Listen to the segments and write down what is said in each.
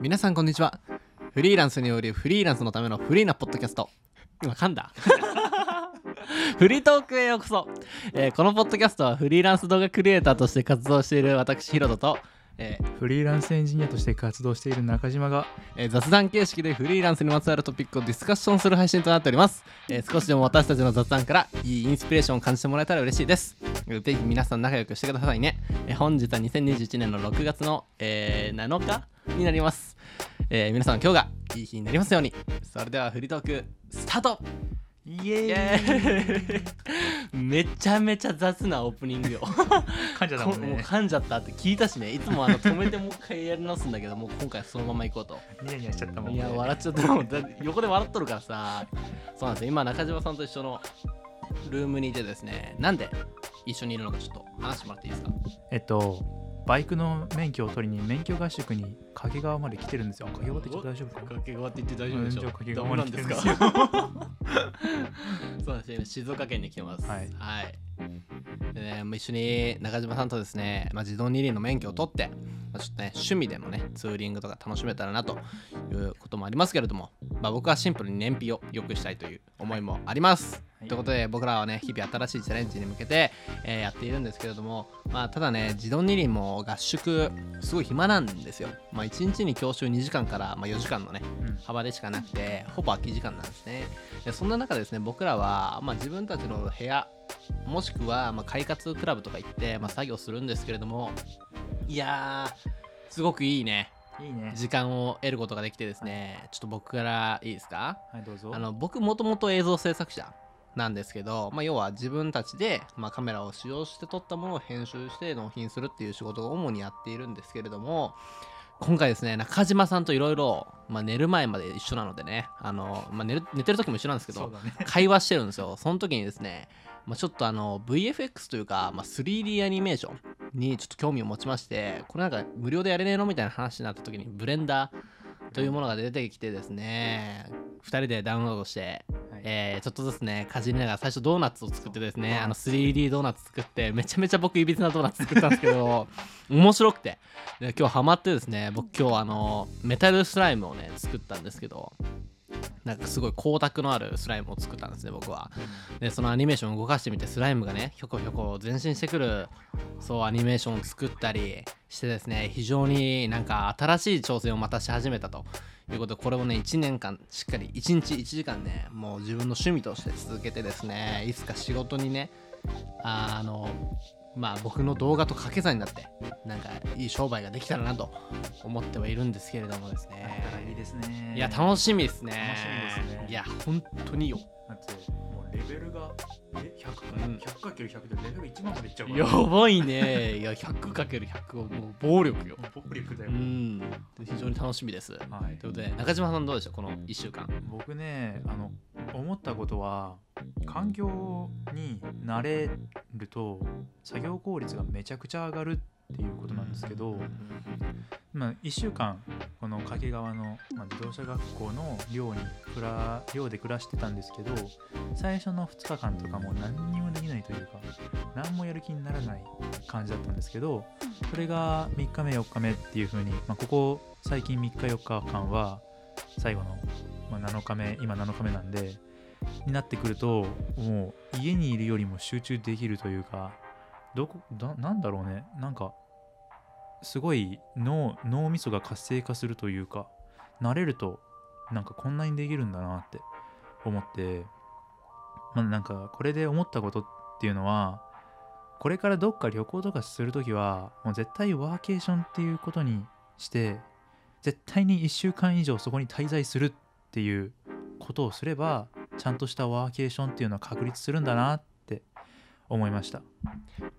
皆さんこんにちは。フリーランスによるフリーランスのためのフリーなポッドキャスト。今噛んだ。フリートークへようこそ、えーこのポッドキャストはフリーランス動画クリエイターとして活動している私ヒロトと、フリーランスエンジニアとして活動している中島がえー雑談形式でフリーランスにまつわるトピックをディスカッションする配信となっております、えー少しでも私たちの雑談からいいインスピレーションを感じてもらえたら嬉しいです。えーぜひ皆さん仲良くしてくださいね、えー本日は2021年の6月の、えー7日になります、えー皆さん今日がいい日になりますように。それではフリートークスタート。イイエエーイ。めちゃめちゃ雑なオープニングよ。噛んじゃったもんもうね噛んじゃったって聞いたしね。いつもあの止めてもう一回やり直すんだけどもう今回はそのまま行こうと。ニヤニヤしちゃったもんね。いや笑っちゃった。もん横で笑っとるからさ。そうなんですよ。今中島さんと一緒のルームにいてですね。なんで一緒にいるのかちょっと話してもらっていいですか？えっとバイクの免許を取りに免許合宿に掛川まで来てるんですよ。掛川って言って大丈夫か？掛川って言って大丈夫でしょ掛ダ川まで来てるんですかよ。そうですよ。今静岡県に来てます。はい。でね、まあ一緒に中島さんとですね、まあ、自動二輪の免許を取って、まあ、ちょっとね趣味でのねツーリングとか楽しめたらなということもありますけれども、まあ、僕はシンプルに燃費を良くしたいという思いもあります、はいということで僕らはね日々新しいチャレンジに向けて、えーやっているんですけれども、まあ、ただね自動二輪も合宿すごい暇なんですよ、まあ、1日に教習2時間から、まあ、4時間のねうん。幅でしかなくてほぼ空き時間なんですね。でそんな中ですね僕らは、まあ、自分たちの部屋もしくは、まあ、快活クラブとか行って、まあ、作業するんですけれどもいやーすごくいいね。いいね。時間を得ることができてですねちょっと僕からいいですか？はいどうぞ。あの僕もともと映像制作者なんですけど、まあ、要は自分たちで、まあ、カメラを使用して撮ったものを編集して納品するっていう仕事を主にやっているんですけれども今回ですね中島さんといろいろ寝る前まで一緒なのでねあの、まあ、寝る寝てる時も一緒なんですけどね。会話してるんですよ。その時にですね、まあ、ちょっとあの VFX というか、まあ、3D アニメーションにちょっと興味を持ちましてこれなんか無料でやれねえのみたいな話になった時にブレンダーというものが出てきてですね2人でダウンロードしてはいえーちょっとずつねかじりながら最初ドーナツを作ってですねあの 3D ドーナツ作ってめちゃめちゃ僕いびつなドーナツ作ったんですけど 面白くて。で今日ハマってですね僕今日あのメタルスライムをね作ったんですけどなんかすごい光沢のあるスライムを作ったんですね僕は。でそのアニメーションを動かしてみてスライムがねひょこひょこ前進してくるそうアニメーションを作ったりしてですね非常になんか新しい挑戦をまたし始めたということでこれをね1年間しっかり1日1時間ねもう自分の趣味として続けてですねいつか仕事にねあのまあ僕の動画と掛け算になってなんかいい商売ができたらなと思ってはいるんですけれどもですだねからいいですね。いや楽しみですね。楽しみですね。いや本当によ。だってもうレベルがえ100かうん。100×100 でレベル1万までいっちゃうから。やばいね。いや 100×100 をもう暴力よ。暴力だよ。うん。非常に楽しみです。はい。ということで中島さんどうでしょうこの1週間。僕ねあの思ったことは環境に慣れると作業効率がめちゃくちゃ上がるっていうことなんですけど、まあ、1週間この掛川の、ま、自動車学校の寮に寮で暮らしてたんですけど最初の2日間とかも何にもできないというか何もやる気にならない感じだったんですけどそれが3日目4日目っていう風に、まあ、ここ最近3日4日間は最後の、まあ、7日目今7日目なんでになってくるともう家にいるよりも集中できるというかどこだなんだろうね。なんかすごい脳脳みそが活性化するというか慣れるとなんかこんなにできるんだなって思ってまあなんかこれで思ったことっていうのはこれからどっか旅行とかするときはもう絶対ワーケーションっていうことにして絶対に1週間以上そこに滞在するっていうことをすればちゃんとしたワーケーションっていうのは確立するんだなって思いました。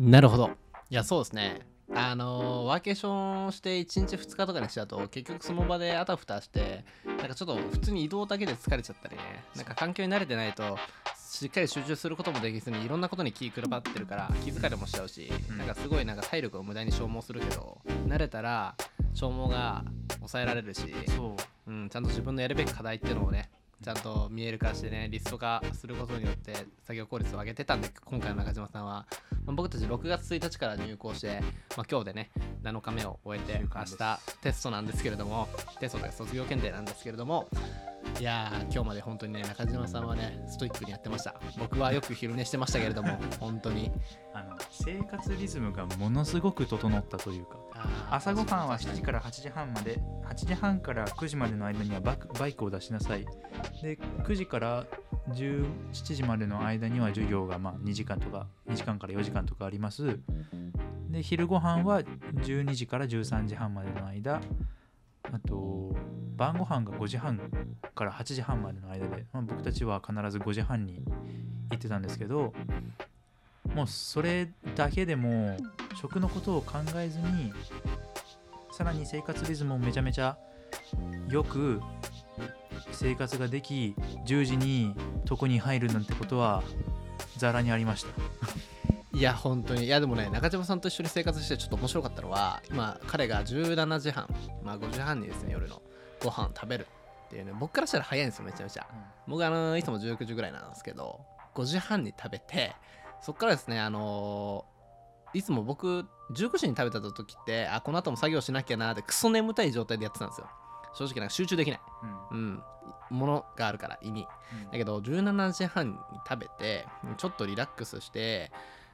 なるほど。いやそうですね。あのーワーケーションして1日2日とかにしちゃうと結局その場であたふたしてなんかちょっと普通に移動だけで疲れちゃったりね。なんか環境に慣れてないとしっかり集中することもできずにいろんなことに気くらばってるから気疲れもしちゃうし、うん。なんかすごいなんか体力を無駄に消耗するけど慣れたら消耗が抑えられるし、そううん、ちゃんと自分のやるべき課題っていうのをねちゃんと見える化してねリスト化することによって作業効率を上げてたんで今回の中島さんは、まあ僕たち6月1日から入校して、まあ、今日でね7日目を終えて明日テストなんですけれどもテストというか卒業検定なんですけれどもいやー今日まで本当にね中島さんはねストイックにやってました。僕はよく昼寝してましたけれども 本当に。あの生活リズムがものすごく整ったというか朝ごはんは7時から8時半まで8時半から9時までの間にはバイクバイクを出しなさい。で9時から17時までの間には授業がまあ2時間とか2時間から4時間とかあります。で昼ご飯は12時から13時半までの間あと晩ご飯が5時半から8時半までの間で、まあ、僕たちは必ず5時半に行ってたんですけどもうそれだけでも食のことを考えずにさらに生活リズムもめちゃめちゃよく生活ができ10時に床に入るなんてことはざらにありました。いや本当に。いやでもね中島さんと一緒に生活してちょっと面白かったのは今彼が17時半まあ5時半にですね夜のご飯を食べるっていうね僕からしたら早いんですよめちゃめちゃ。僕あのいつも19時ぐらいなんですけど5時半に食べてそっからですねあのいつも僕19時に食べた時ってあこの後も作業しなきゃなってクソ眠たい状態でやってたんですよ。正直なんか集中できない。うん。うん。ものがあるから胃に。うん。だけど17時半に食べてちょっとリラックスして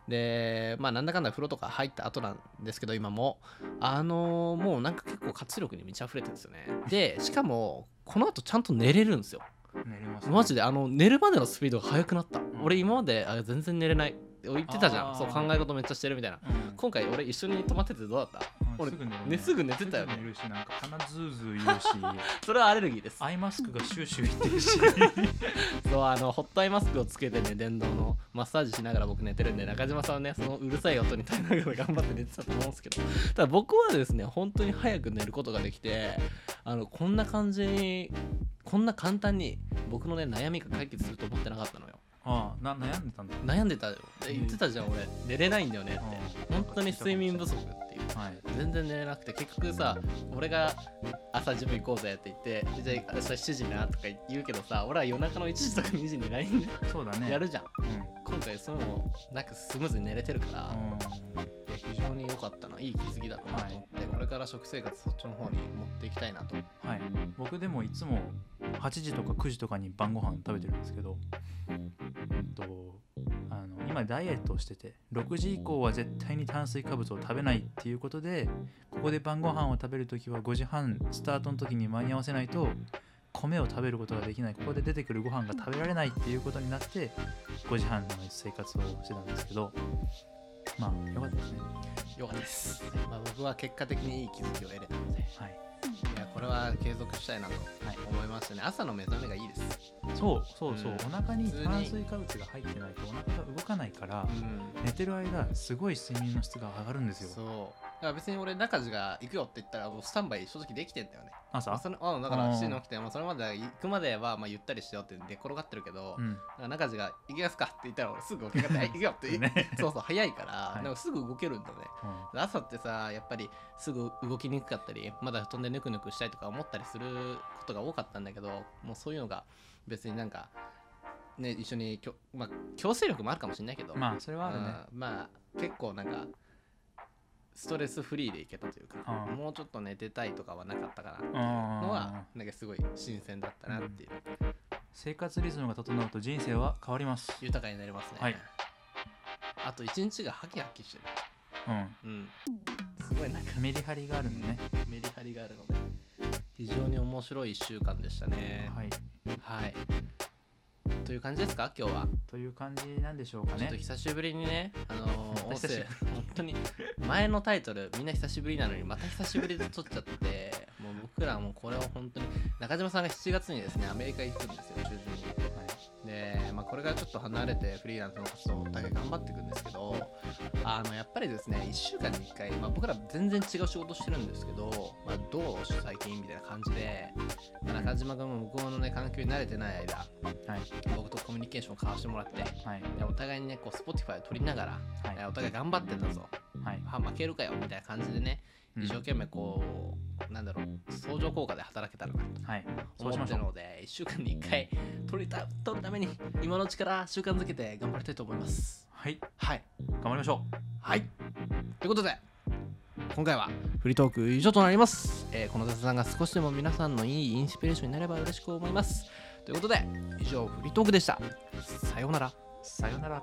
でまあなんだかんだ風呂とか入った後なんですけど今も。あのーもうなんか結構活力に満ち溢れてるんですよね。でしかもこの後ちゃんと寝れるんですよ。寝れますね。マジであの寝るまでのスピードが速くなった、ん。俺今まであ全然寝れない。言ってたじゃん。そう考え事めっちゃしてるみたいな。うん。今回俺一緒に泊まっててどうだった？俺すぐ寝るね。すぐ寝てたよね。寝るしなんか鼻ズーズー言うし。それはアレルギーです。アイマスクがシューシュー言ってるし。そうあのホットアイマスクをつけてね電動のマッサージしながら僕寝てるんで中島さんはねそのうるさい音に耐えながら頑張って寝てたと思うんですけど。ただ僕はですね本当に早く寝ることができてあのこんな感じにこんな簡単に僕のね悩みが解決すると思ってなかったのよ。ああな悩んでたんだ。悩んでたよ。で言ってたじゃん俺。寝れないんだよねって。うん本当に睡眠不足。ってはい。全然寝れなくて結局さ俺が朝ジム行こうぜって言ってじゃあ明日7時なとか言うけどさ俺は夜中の1時とか2時に LINE でそうだね。やるじゃん。うん。今回そういうのもなんかスムーズに寝れてるから、うん。非常に良かったな。いい気づきだなと思って、これから食生活そっちの方に持っていきたいなと。はい、僕でもいつも8時とか9時とかに晩ご飯食べてるんですけど、うん。と、あの今ダイエットをしてて6時以降は絶対に炭水化物を食べないっていうことでここで晩ご飯を食べるときは5時半スタートの時に間に合わせないと米を食べることができない。ここで出てくるご飯が食べられないっていうことになって5時半の生活をしてたんですけどまあよかったですね。良かったです、まあ、僕は結果的にいい気づきを得れたので。はいいやこれは継続したいなとはい思いましたね。朝の目覚めがいいです。そうそうそう、うん。お腹に炭水化物が入ってないとお腹が動かないから、うん。寝てる間すごい睡眠の質が上がるんですよから別に俺中地が行くよって言ったらもうスタンバイ正直できてんだよね。朝そのあだからうん。7時に起きて、まあ、それまで行くまではまあゆったりしようって寝転がってるけど、うん。だから中地が行きますか？って言ったら俺すぐ起き上がってはい行くよって、ね。そうそう早いから、はい。なんかすぐ動けるんだね。朝ってさやっぱりすぐ動きにくかったりまだ布団でぬくぬくしたいとか思ったりすることが多かったんだけどもうそういうのが別になんかね一緒にきょ、まあ、強制力もあるかもしれないけど、まあそれはあるね。うん。まあ結構なんかストレスフリーでいけたというか、うん。もうちょっと寝てたいとかはなかったかなっていううん。のはなんかすごい新鮮だったなっていう、生活リズムが整うと人生は変わります。豊かになりますね、はい。あと一日がハキハキしてる。うん。うん。すごいなんかメリハリがあるんでね。メリハリがあるので。非常に面白い1週間でしたね。はい。はいという感じですか？今日は、という感じなんでしょうかちょっとね久しぶりにねあのー 音声また久し本当に。前のタイトルみんな久しぶりなのにまた久しぶりで撮っちゃって僕らもこれを本当に中島さんが7月にですねアメリカ行くんですよ中旬に。で、まあ、これからちょっと離れてフリーランスの活動をお互い頑張っていくんですけどあのやっぱりですね1週間に1回、まあ、僕ら全然違う仕事してるんですけど、まあ、どう最近みたいな感じで、まあ中島君も向こうのね環境に慣れてない間はい。僕とコミュニケーションを交わしてもらってはい。でお互いにねこう Spotify を取りながら、はい。えお互い頑張ってたぞ。はい。あ負けるかよみたいな感じでねうん一生懸命こうなんだろう相乗効果で働けたらなとはい。そ思っうしましてょう。るので1週間に1回取りた取るために今のうちから習慣づけて頑張りたいと思います。はい。はい。頑張りましょはい。ということで今回はフリートーク以上となります、えーこの雑談が少しでも皆さんのいいインスピレーションになれば嬉しく思います。ということで以上フリートークでした。さようなら。うさよなら